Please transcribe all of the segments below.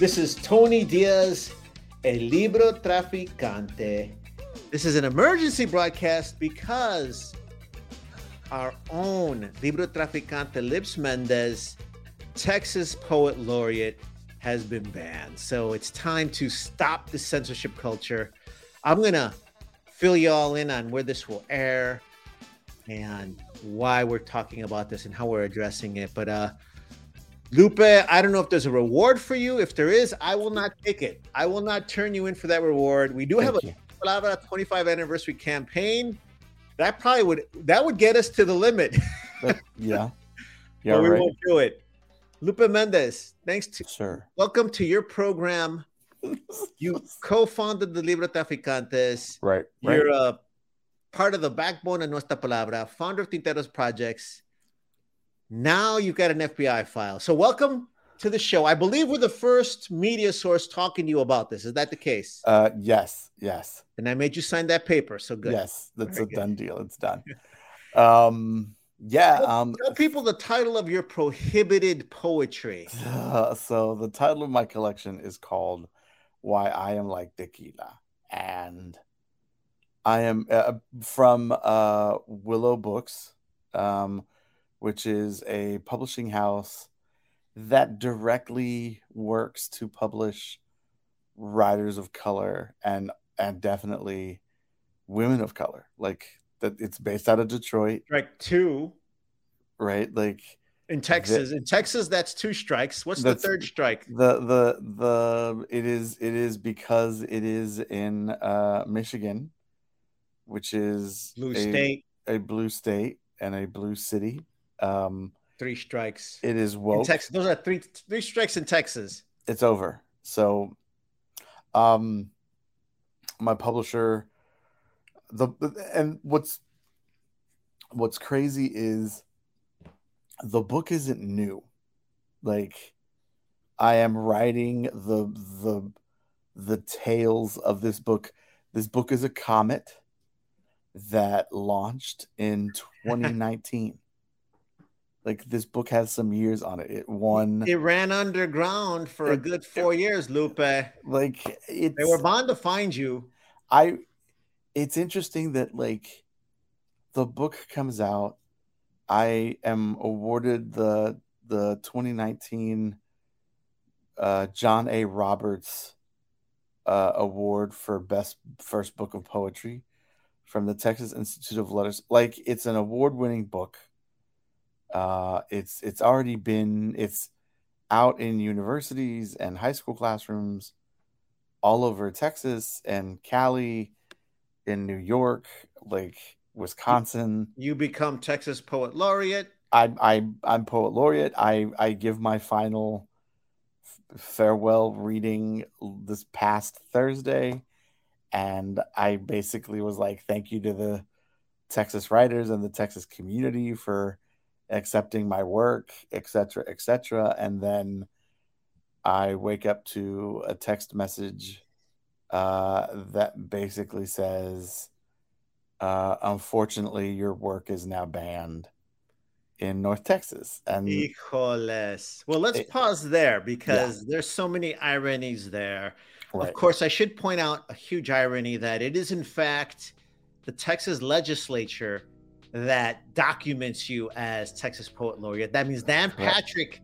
This is Tony Diaz, El Libro Traficante. This is an emergency broadcast because our own Libro Traficante Lupe Mendez, Texas Poet Laureate, has been banned. So it's time to stop the censorship culture. I'm going to fill you all in on where this will air and why we're talking about this and how we're addressing it. But uh Lupe, I don't know if there's a reward for you. If there is, I will not take it. I will not turn you in for that reward. We do Thank have a you. Palabra 25 anniversary campaign. That probably would that would get us to the limit. Yeah. Yeah, but we right. won't do it. Lupe Mendez, thanks to Sure. welcome to your program. You co-founded the Libro Traficantes. Right. Right. You're a part of the backbone of Nuestra Palabra, founder of Tinteros Projects. Now you've got an FBI file. So welcome to the show. I believe we're the first media source talking to you about this. Is that the case? Uh yes, yes, And I made you sign that paper. So good. yes. That's Very a good. done deal. It's done. Um yeah, um Tell people the title of your prohibited poetry. so the title of my collection is called Why I Am Like Tequila. And I am uh, from uh, Willow Books, um, which is a publishing house that directly works to publish writers of color and and definitely women of color. Like that, it's based out of Detroit, Strike two right? Like in Texas. In Texas, that's two strikes. What's the third strike? the the the it is it is because it is in uh Michigan, which is Blue a, state, a blue state and a blue city. Um, three strikes. it is In. Texas, those are three three strikes in Texas. it's over. So, um, my publisher, the and what's what's crazy is the book isn't new. Like, I am writing the the the tales of this book. This book is a comet that launched in 2019. Like this book has some years on it. It won It ran underground for a good four years, Lupe. like it's They were bound to find you. I it's interesting that like the book comes out. I am awarded the the 2019 uh, John A. Roberts uh, award for best first book of poetry from the Texas Institute of Letters. Like it's an award-winning book. Uh, it's it's already been it's out in universities and high school classrooms all over Texas and Cali, in New York, like Wisconsin. You become Texas Poet Laureate. I I I'm poet laureate. I I give my final f- farewell reading this past Thursday, and I basically was like, thank you to the Texas writers and the Texas community for accepting my work, etc., etc. And then I wake up to a text message uh, that basically says, uh, "Unfortunately, your work is now banned." in North Texas. And Hijoles. Well, let's It- pause there because there's so many ironies there. right, Of course, I should point out a huge irony that it is, in fact, the Texas legislature that documents you as Texas Poet Laureate. That means Dan Correct. Patrick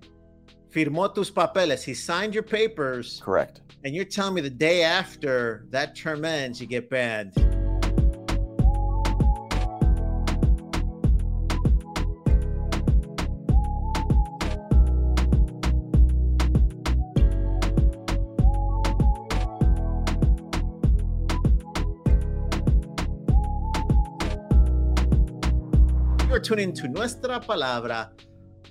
firmó tus papeles. He signed your papers, correct. and you're telling me the day after that term ends, you get banned. Tuning to Nuestra Palabra,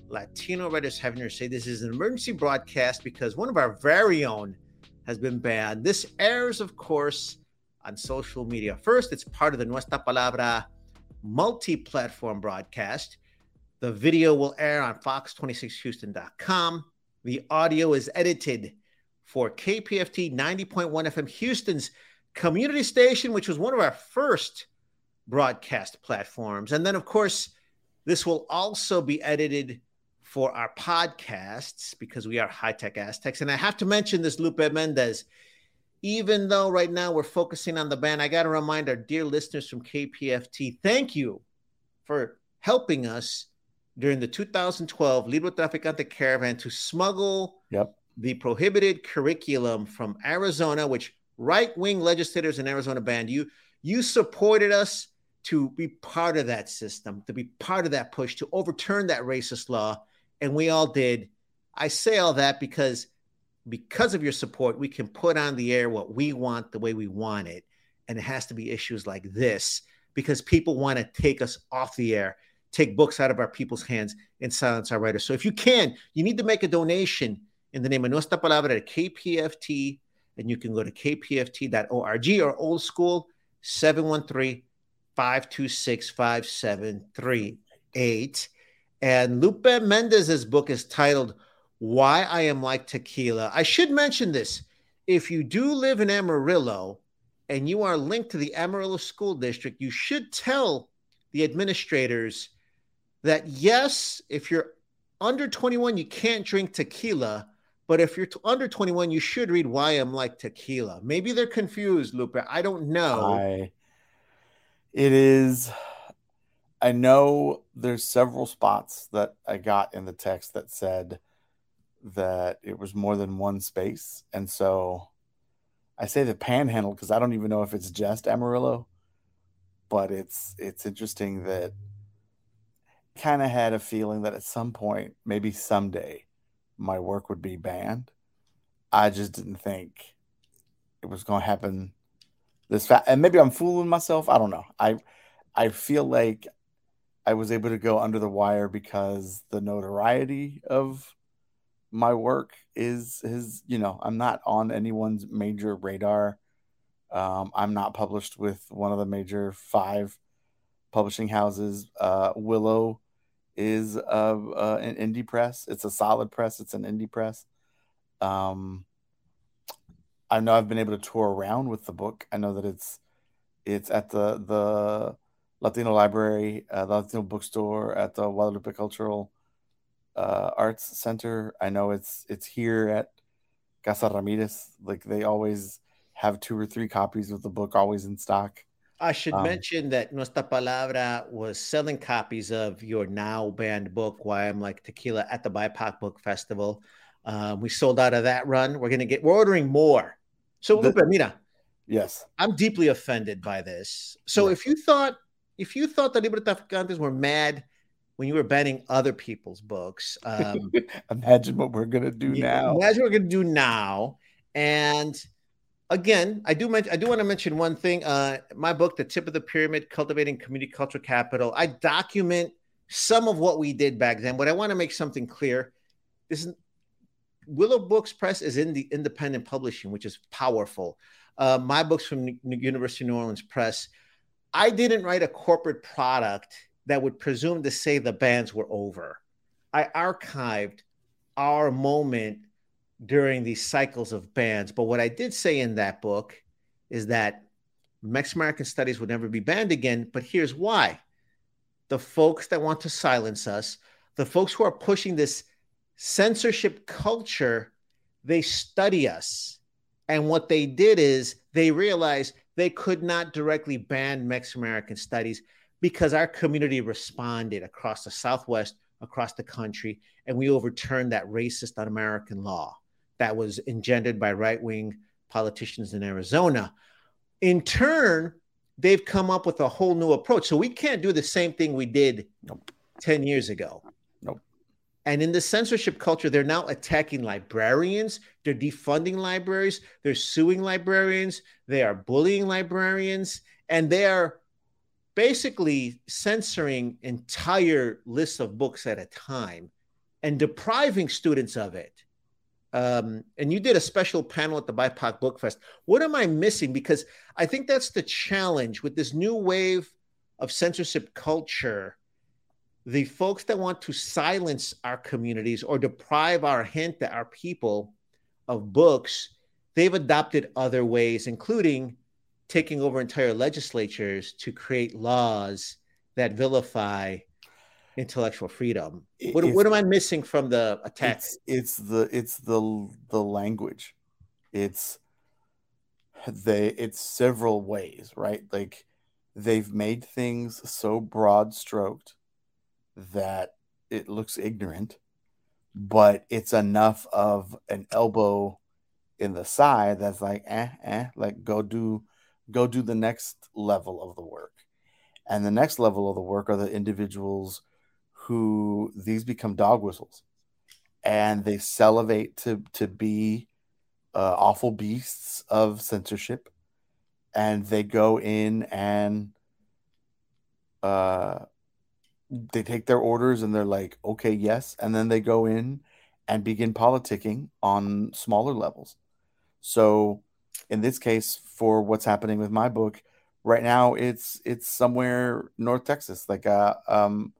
Latino Writers Having Their Say. This is an emergency broadcast because one of our very own has been banned. This airs, of course, on social media. First, it's part of the Nuestra Palabra multi platform broadcast. The video will air on fox26houston.com. The audio is edited for KPFT 90.1 FM Houston's community station, which was one of our first broadcast platforms. And then, of course, this will also be edited for our podcasts because we are high tech Aztecs. And I have to mention this, Lupe Mendez. Even though right now we're focusing on the band, I got to remind our dear listeners from KPFT thank you for helping us during the 2012 Libro Traficante Caravan to smuggle yep. the prohibited curriculum from Arizona, which right wing legislators in Arizona banned. You, you supported us to be part of that system, to be part of that push to overturn that racist law. And we all did. I say all that because because of your support, we can put on the air what we want the way we want it. And it has to be issues like this because people want to take us off the air, take books out of our people's hands, and silence our writers. So if you can, you need to make a donation in the name of Nuestra Palabra at KPFT, and you can go to kpft.org or old school 713 526 5738. And Lupe Mendez's book is titled Why I Am Like Tequila. I should mention this. If you do live in Amarillo, and you are linked to the Amarillo School District, you should tell the administrators that yes, if you're under 21, you can't drink tequila. But if you're t- under 21, you should read Why I'm Like Tequila. Maybe they're confused, Lupe. I don't know. I, it is, I know there's several spots that I got in the text that said that it was more than one space. And so I say the panhandle because I don't even know if it's just Amarillo, but it's it's interesting that kind of had a feeling that at some point, maybe someday, my work would be banned. I just didn't think it was going to happen this fast. And maybe I'm fooling myself. I don't know. I I feel like I was able to go under the wire because the notoriety of my work is is you know i'm not on anyone's major radar um, i'm not published with one of the major five publishing houses uh, willow is uh, an indie press it's a solid press it's an indie press um, i know i've been able to tour around with the book i know that it's it's at the the latino library uh, the latino bookstore at the guadalupe cultural uh, Arts Center. I know it's it's here at Casa Ramirez. Like they always have two or three copies of the book always in stock. I should um, mention that Nuestra Palabra was selling copies of your now banned book, Why I'm Like Tequila, at the BIPOC Book Festival. Um, we sold out of that run. We're gonna get. We're ordering more. So, the, Lupe, mira. Yes, I'm deeply offended by this. So, if you thought if you thought the Libro Traficantes were mad when you were banning other people's books. Um, imagine what we're gonna do now. Imagine what we're gonna do now. And again, I do mention I do want to mention one thing. Uh, my book, The Tip of the Pyramid: Cultivating Community Cultural Capital. I document some of what we did back then, but I want to make something clear. This is Willow Books Press is in the independent publishing, which is powerful. Uh, my books from University of New Orleans Press. I didn't write a corporate product that would presume to say the bands were over. I archived our moment during these cycles of bands. But what I did say in that book is that Mexican American studies would never be banned again. But here's why the folks that want to silence us, the folks who are pushing this censorship culture, they study us. And what they did is they realized they could not directly ban Mexican American studies because our community responded across the Southwest, across the country, and we overturned that racist un American law that was engendered by right wing politicians in Arizona. In turn, they've come up with a whole new approach. So we can't do the same thing we did 10 years ago. And in the censorship culture, they're now attacking librarians. They're defunding libraries. They're suing librarians. They are bullying librarians. And they are basically censoring entire lists of books at a time and depriving students of it. Um, and you did a special panel at the BIPOC Book Fest. What am I missing? Because I think that's the challenge with this new wave of censorship culture. The folks that want to silence our communities or deprive our hint that our people of books, they've adopted other ways, including taking over entire legislatures to create laws that vilify intellectual freedom. What, what am I missing from the attack? It's, it's the it's the the language. It's they it's several ways, right? Like they've made things so broad stroked that it looks ignorant, but it's enough of an elbow in the side that's like eh eh like go do go do the next level of the work. And the next level of the work are the individuals who these become dog whistles and they salivate to to be uh, awful beasts of censorship and they go in and uh, they take their orders and they're like okay yes and then they go in and begin politicking on smaller levels so in this case for what's happening with my book right now it's it's somewhere north texas like uh um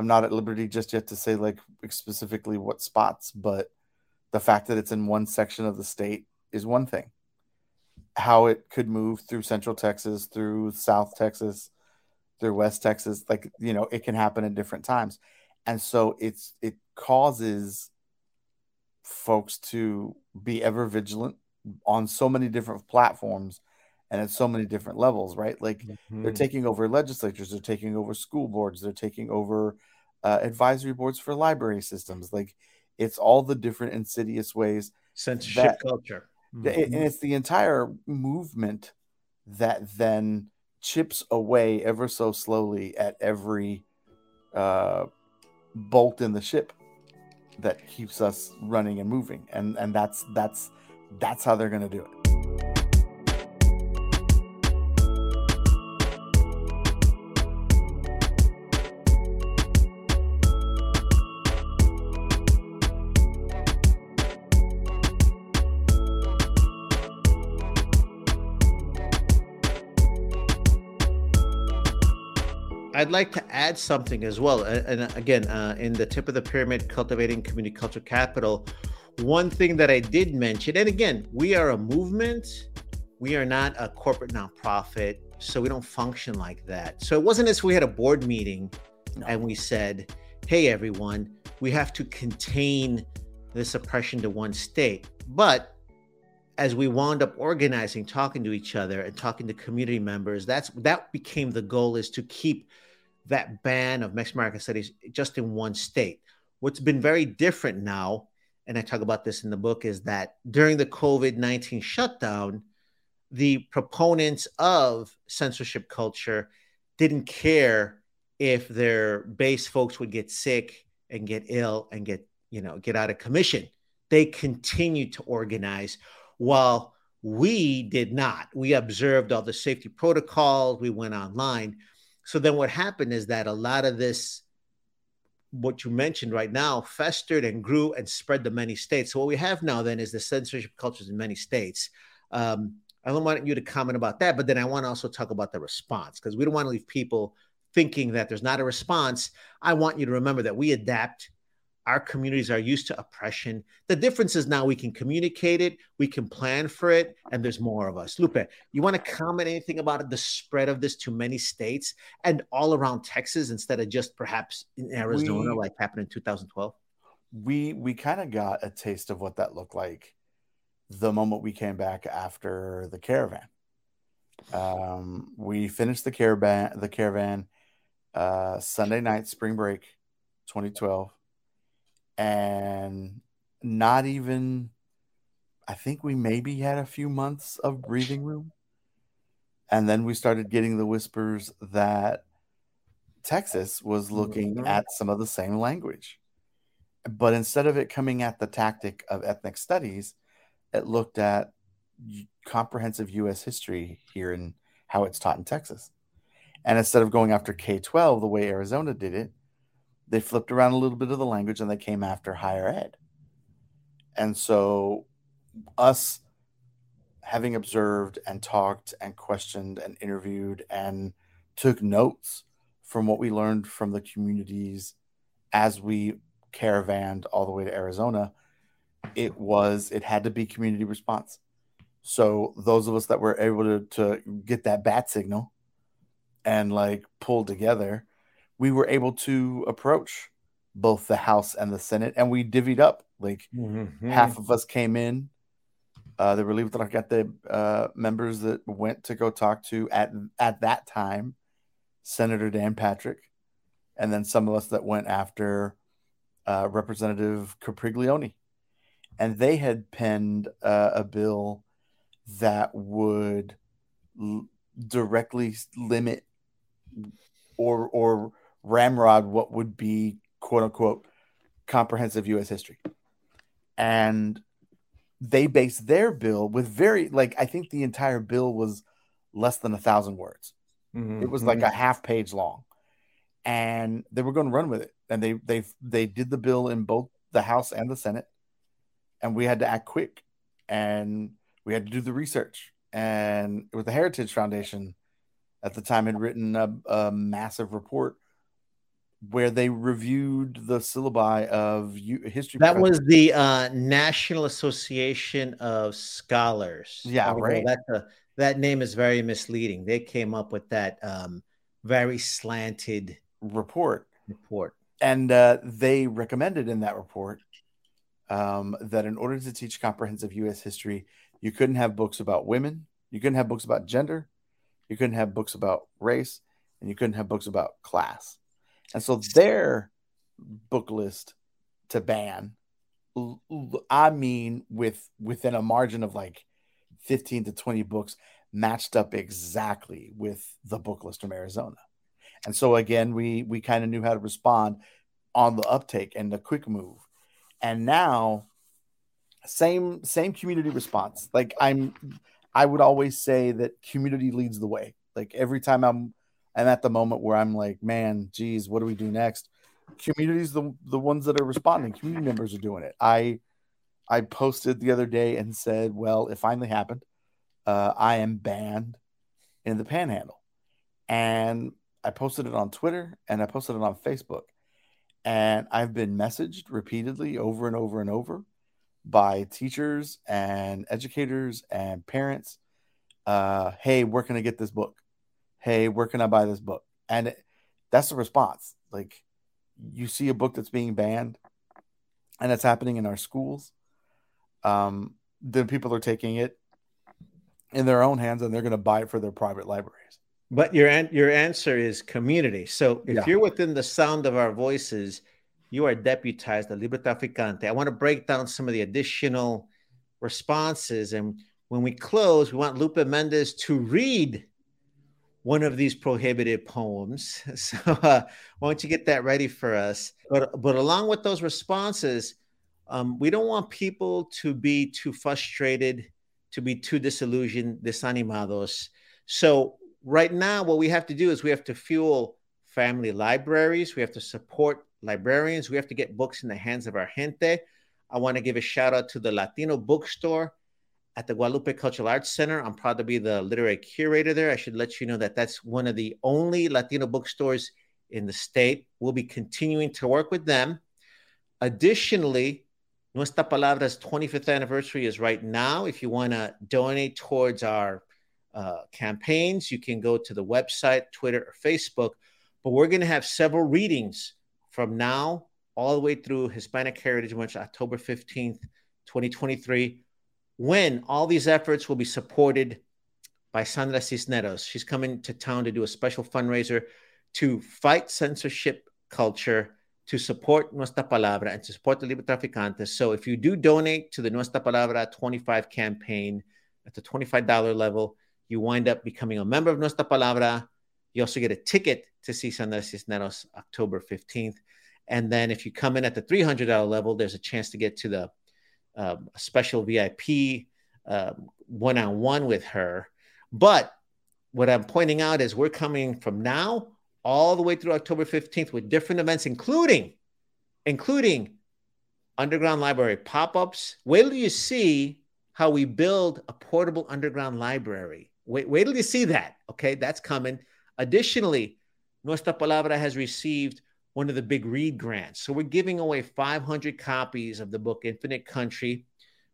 I'm not at liberty just yet to say like specifically what spots, but the fact that it's in one section of the state is one thing. How it could move through Central Texas, through South Texas, through West Texas, like you know, it can happen at different times, and so it's it causes folks to be ever vigilant on so many different platforms and at so many different levels, right? Like mm-hmm. they're taking over legislatures, they're taking over school boards, they're taking over uh, advisory boards for library systems. Like it's all the different insidious ways censorship that, culture, mm-hmm. and it's the entire movement that then chips away ever so slowly at every uh, bolt in the ship that keeps us running and moving, and and that's that's that's how they're going to do it. I'd like to add something as well. And again, uh, in the tip of the pyramid, cultivating community culture capital, one thing that I did mention, and again, we are a movement, we are not a corporate nonprofit, so we don't function like that. So it wasn't as if we had a board meeting no. and we said, hey, everyone, we have to contain this oppression to one state. But as we wound up organizing, talking to each other and talking to community members, that's that became the goal is to keep that ban of Mexican American studies just in one state. What's been very different now, and I talk about this in the book, is that during the COVID 19 shutdown, the proponents of censorship culture didn't care if their base folks would get sick and get ill and get, you know, get out of commission. They continued to organize while we did not. We observed all the safety protocols, we went online so then what happened is that a lot of this, what you mentioned right now, festered and grew and spread to many states. So what we have now then is the censorship cultures in many states. Um, I don't want you to comment about that, but then I want to also talk about the response because we don't want to leave people thinking that there's not a response. I want you to remember that we adapt our communities are used to oppression. The difference is now we can communicate it, we can plan for it, and there's more of us. Lupe, you want to comment anything about the spread of this to many states and all around Texas instead of just perhaps in Arizona, we, like happened in 2012? We we kind of got a taste of what that looked like the moment we came back after the caravan. Um, we finished the caravan the caravan uh, Sunday night, spring break, 2012 and not even I think we maybe had a few months of breathing room. And then we started getting the whispers that Texas was looking mm-hmm. at some of the same language. But instead of it coming at the tactic of ethnic studies, it looked at comprehensive US history here and how it's taught in Texas. And instead of going after K 12 the way Arizona did it, they flipped around a little bit of the language and they came after higher ed. And so, us having observed and talked and questioned and interviewed and took notes from what we learned from the communities as we caravanned all the way to Arizona, it was it had to be community response. So those of us that were able to, to get that bat signal and like pull together, we were able to approach both the House and the Senate, and we divvied up. Like mm-hmm. half of us came in. Uh, they relieved that I got the uh, members that went to go talk to at at that time, Senator Dan Patrick, and then some of us that went after uh, Representative Capriglione, and they had penned uh, a bill that would l- directly limit or or ramrod what would be quote unquote comprehensive U.S. history, and they based their bill with very like I think the entire bill was less than a thousand words. Mm-hmm. It was like a half page long, and they were going to run with it. And they they they did the bill in both the House and the Senate, and we had to act quick, and we had to do the research. And with the Heritage Foundation, at the time, had written a, a massive report where they reviewed the syllabi of history. That was the uh, National Association of Scholars. Yeah, right. That, uh, that name is very misleading. They came up with that um, very slanted report. Report, and uh, they recommended in that report um, that in order to teach comprehensive U.S. history, you couldn't have books about women, you couldn't have books about gender, you couldn't have books about race, and you couldn't have books about class. And so their book list to ban, I mean, with within a margin of like 15 to 20 books, matched up exactly with the book list from Arizona. And so again, we we kind of knew how to respond on the uptake and the quick move. And now same same community response. Like I'm I would always say that community leads the way. Like every time I'm I'm at the moment where I'm like, man, geez, what do we do next? Communities the the ones that are responding. Community members are doing it. I I posted the other day and said, well, it finally happened. Uh, I am banned in the Panhandle, and I posted it on Twitter and I posted it on Facebook, and I've been messaged repeatedly over and over and over by teachers and educators and parents. Uh, hey, where can I get this book? Hey, where can I buy this book? And it, that's the response. Like you see a book that's being banned and it's happening in our schools. Um, then people are taking it in their own hands and they're going to buy it for their private libraries. But your your answer is community. So if yeah. you're within the sound of our voices, you are deputized, the Libro Traficante. I want to break down some of the additional responses. And when we close, we want Lupe Mendez to read one of these prohibited poems. So uh, why don't you get that ready for us? But but along with those responses, um, we don't want people to be too frustrated, to be too disillusioned, desanimados. So right now, what we have to do is we have to fuel family libraries. We have to support librarians. We have to get books in the hands of our gente. I want to give a shout out to the Latino bookstore at the Guadalupe Cultural Arts Center. I'm proud to be the literary curator there. I should let you know that that's one of the only Latino bookstores in the state. We'll be continuing to work with them. Additionally, Nuestra Palabra's 25th anniversary is right now. If you want to donate towards our uh, campaigns, you can go to the website, Twitter, or Facebook. But we're going to have several readings from now all the way through Hispanic Heritage Month, October 15th, 2023 when all these efforts will be supported by Sandra Cisneros. She's coming to town to do a special fundraiser to fight censorship culture, to support Nuestra Palabra, and to support the Libro Traficantes. So if you do donate to the Nuestra Palabra 25 campaign at the $25 level, you wind up becoming a member of Nuestra Palabra. You also get a ticket to see Sandra Cisneros October 15th. And then if you come in at the $300 level, there's a chance to get to the um, a special VIP one on one with her. But what I'm pointing out is we're coming from now all the way through October 15th with different events, including, including underground library pop-ups. Wait till you see how we build a portable underground library. Wait, wait till you see that. Okay, that's coming. Additionally, Nuestra Palabra has received one of the big read grants. So we're giving away 500 copies of the book Infinite Country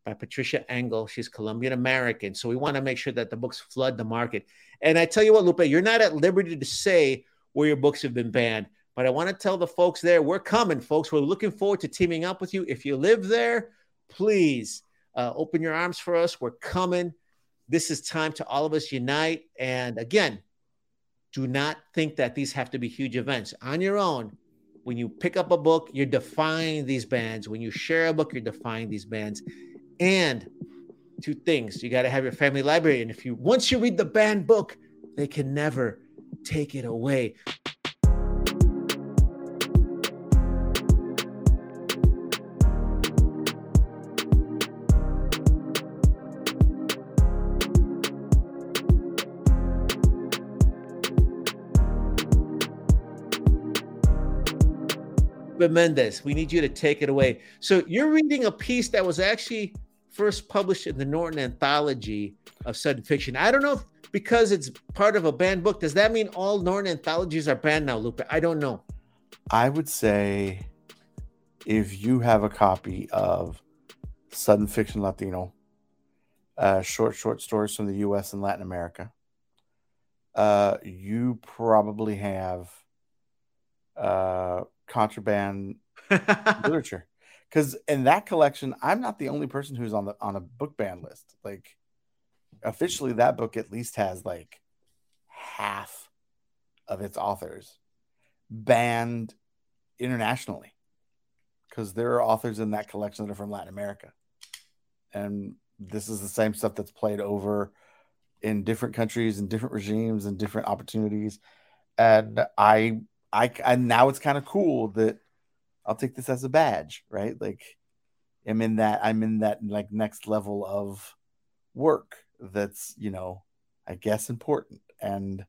by Patricia Engel. She's Colombian American. So we want to make sure that the books flood the market. And I tell you what, Lupe, you're not at liberty to say where your books have been banned, but I want to tell the folks there, we're coming, folks. We're looking forward to teaming up with you. If you live there, please uh, open your arms for us. We're coming. This is time to all of us unite. And again, do not think that these have to be huge events. On your own, when you pick up a book, you're defying these bands. When you share a book, you're defying these bands. And two things you got to have your family library. And if you once you read the banned book, they can never take it away. Mendez, we need you to take it away. So you're reading a piece that was actually first published in the Norton Anthology of Sudden Fiction. I don't know if because it's part of a banned book, does that mean all Norton anthologies are banned now, Lupe? I don't know. I would say if you have a copy of Sudden Fiction Latino, uh, short short stories from the U.S. and Latin America, uh, you probably have uh, contraband literature. Because in that collection i'm not the only person who's on the on a book ban list. Like officially that book at least has like half of its authors banned internationally. Because there are authors in that collection that are from latin america. And this is the same stuff that's played over in different countries and different regimes and different opportunities. And i I and now it's kind of cool that I'll take this as a badge, right? Like I'm in that I'm in that like next level of work that's, you know, I guess important. And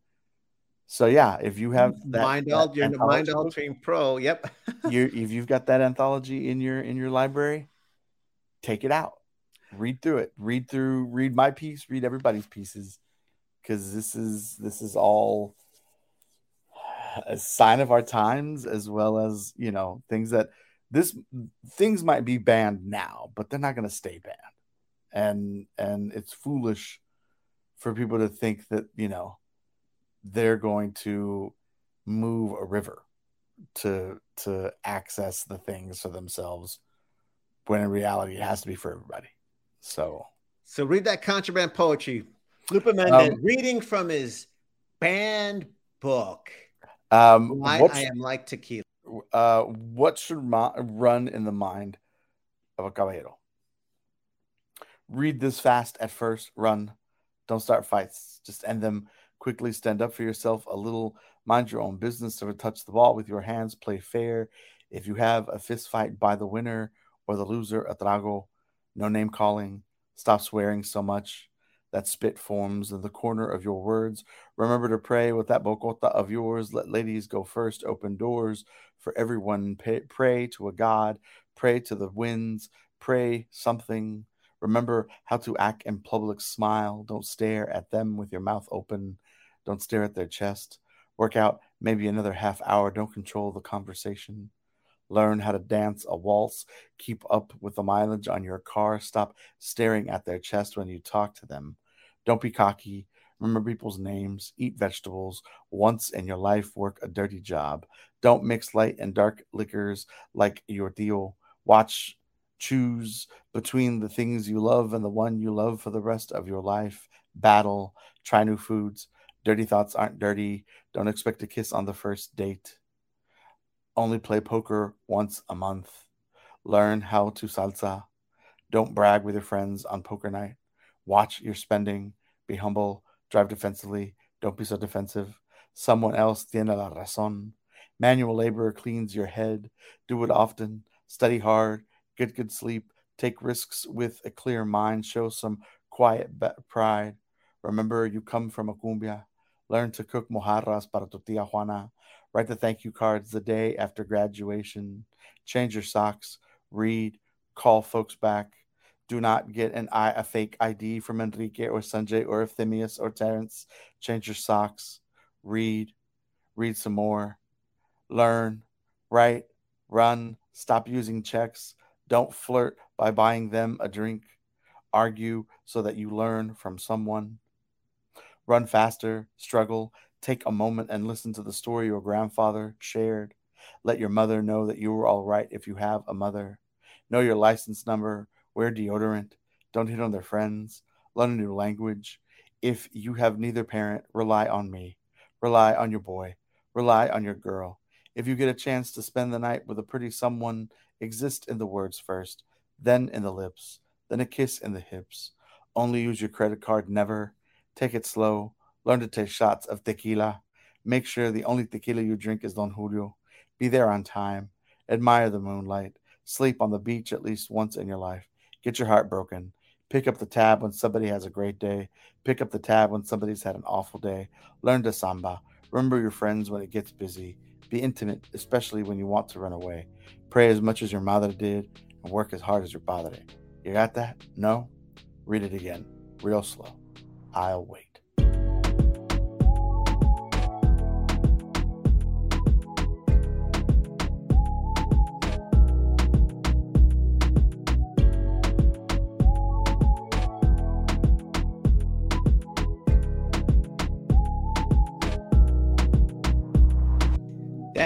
so yeah, if you have that mind all you're the mind altering pro, yep. you if you've got that anthology in your in your library, take it out. Read through it. Read through read my piece, read everybody's pieces because this is this is all a sign of our times as well as you know things that this things might be banned now but they're not going to stay banned. And and it's foolish for people to think that you know they're going to move a river to to access the things for themselves when in reality it has to be for everybody. So so read that contraband poetry. Lupe Mendez um, reading from his banned book um, I, I am like tequila. Uh, what should ma- run in the mind of a caballero? Read this fast at first. Run. Don't start fights. Just end them quickly. Stand up for yourself a little. Mind your own business. Never touch the ball with your hands. Play fair. If you have a fist fight, buy the winner or the loser a trago. No name calling. Stop swearing so much that spit forms in the corner of your words. Remember to pray with that bocota of yours. Let ladies go first. Open doors for everyone. Pay, pray to a God. Pray to the winds. Pray something. Remember how to act in public. Smile. Don't stare at them with your mouth open. Don't stare at their chest. Work out maybe another half hour. Don't control the conversation. Learn how to dance a waltz. Keep up with the mileage on your car. Stop staring at their chest when you talk to them. Don't be cocky. Remember people's names. Eat vegetables. Once in your life, work a dirty job. Don't mix light and dark liquors like your deal. Watch, choose between the things you love and the one you love for the rest of your life. Battle. Try new foods. Dirty thoughts aren't dirty. Don't expect a kiss on the first date only play poker once a month. Learn how to salsa. Don't brag with your friends on poker night. Watch your spending. Be humble. Drive defensively. Don't be so defensive. Someone else tiene la razón. Manual labor cleans your head. Do it often. Study hard. Get good sleep. Take risks with a clear mind. Show some quiet pride. Remember, you come from a cumbia. Learn to cook mojarras para tu tia Juana. Write the thank you cards the day after graduation. Change your socks. Read. Call folks back. Do not get an I, a fake ID from Enrique or Sanjay or Ephemius or Terrence. Change your socks. Read. Read some more. Learn. Write. Run. Stop using checks. Don't flirt by buying them a drink. Argue so that you learn from someone. Run faster. Struggle. Take a moment and listen to the story your grandfather shared. Let your mother know that you were all right if you have a mother. Know your license number wear deodorant, don't hit on their friends, learn a new language. If you have neither parent, rely on me. Rely on your boy. Rely on your girl. If you get a chance to spend the night with a pretty someone, exist in the words first, then in the lips, then a kiss in the hips. Only use your credit card, never. Take it slow. Learn to take shots of tequila. Make sure the only tequila you drink is Don Julio. Be there on time. Admire the moonlight. Sleep on the beach at least once in your life. Get your heart broken. Pick up the tab when somebody has a great day. Pick up the tab when somebody's had an awful day. Learn to samba. Remember your friends when it gets busy. Be intimate, especially when you want to run away. Pray as much as your mother did and work as hard as your father did. You got that? No? Read it again, real slow. I'll wait.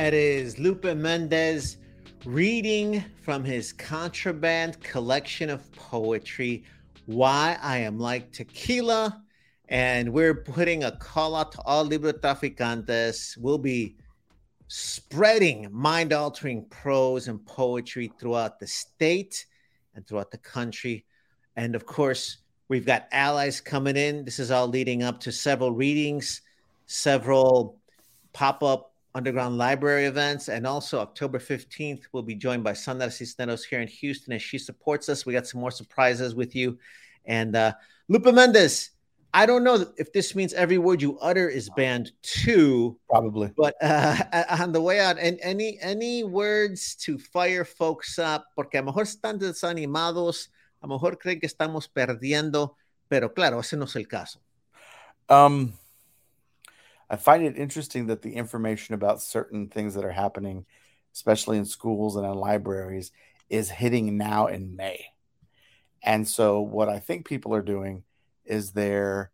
That is Lupe Mendez reading from his contraband collection of poetry, Why I Am Like Tequila. And we're putting a call out to all Libro Traficantes. We'll be spreading mind altering prose and poetry throughout the state and throughout the country. And of course, we've got allies coming in. This is all leading up to several readings, several pop up underground library events. And also October 15th, we'll be joined by Sandra Cisneros here in Houston as she supports us. We got some more surprises with you. And uh, Lupe Mendez, I don't know if this means every word you utter is banned too. Probably. But uh, on the way out, and any any words to fire folks up, porque a lo mejor están desanimados, a lo mejor creen que estamos perdiendo, pero claro, ese no es el caso. Um, I find it interesting that the information about certain things that are happening, especially in schools and in libraries, is hitting now in May. And so, what I think people are doing is they're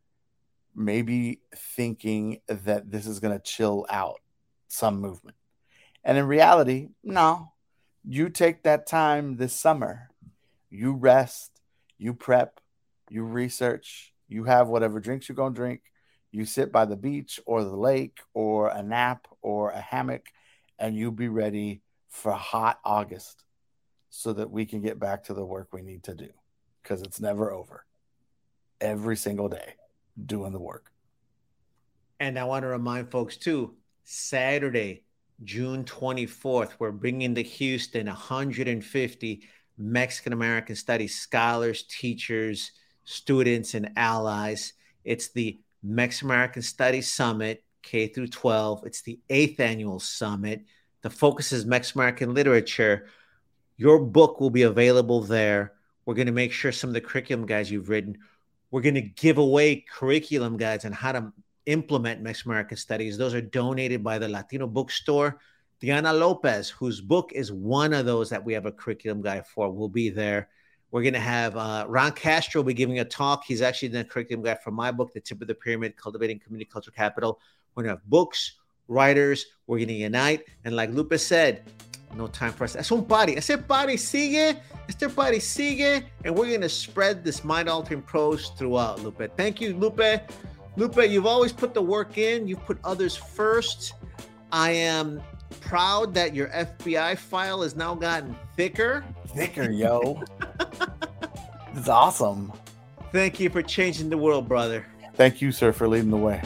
maybe thinking that this is going to chill out some movement. And in reality, no. You take that time this summer, you rest, you prep, you research, you have whatever drinks you're going to drink, you sit by the beach or the lake or a nap or a hammock and you be ready for hot August so that we can get back to the work we need to do because it's never over. Every single day doing the work. And I want to remind folks too Saturday, June 24th, we're bringing to Houston 150 Mexican American Studies scholars, teachers, students, and allies. It's the Mexican American Studies Summit, K through 12. It's the eighth annual summit. The focus is Mexican American literature. Your book will be available there. We're going to make sure some of the curriculum guides you've written, we're going to give away curriculum guides on how to implement Mexican American studies. Those are donated by the Latino bookstore. Diana Lopez, whose book is one of those that we have a curriculum guide for, will be there. We're going to have uh, Ron Castro be giving a talk. He's actually the curriculum guy for my book, The Tip of the Pyramid Cultivating Community Culture Capital. We're going to have books, writers. We're going to unite. And like Lupe said, no time for us. Es un party. Ese party sigue. Este party sigue. And we're going to spread this mind altering prose throughout, Lupe. Thank you, Lupe. Lupe, you've always put the work in, you've put others first. I am proud that your FBI file has now gotten thicker. Thicker, yo. it's awesome. Thank you for changing the world, brother. Thank you, sir, for leading the way.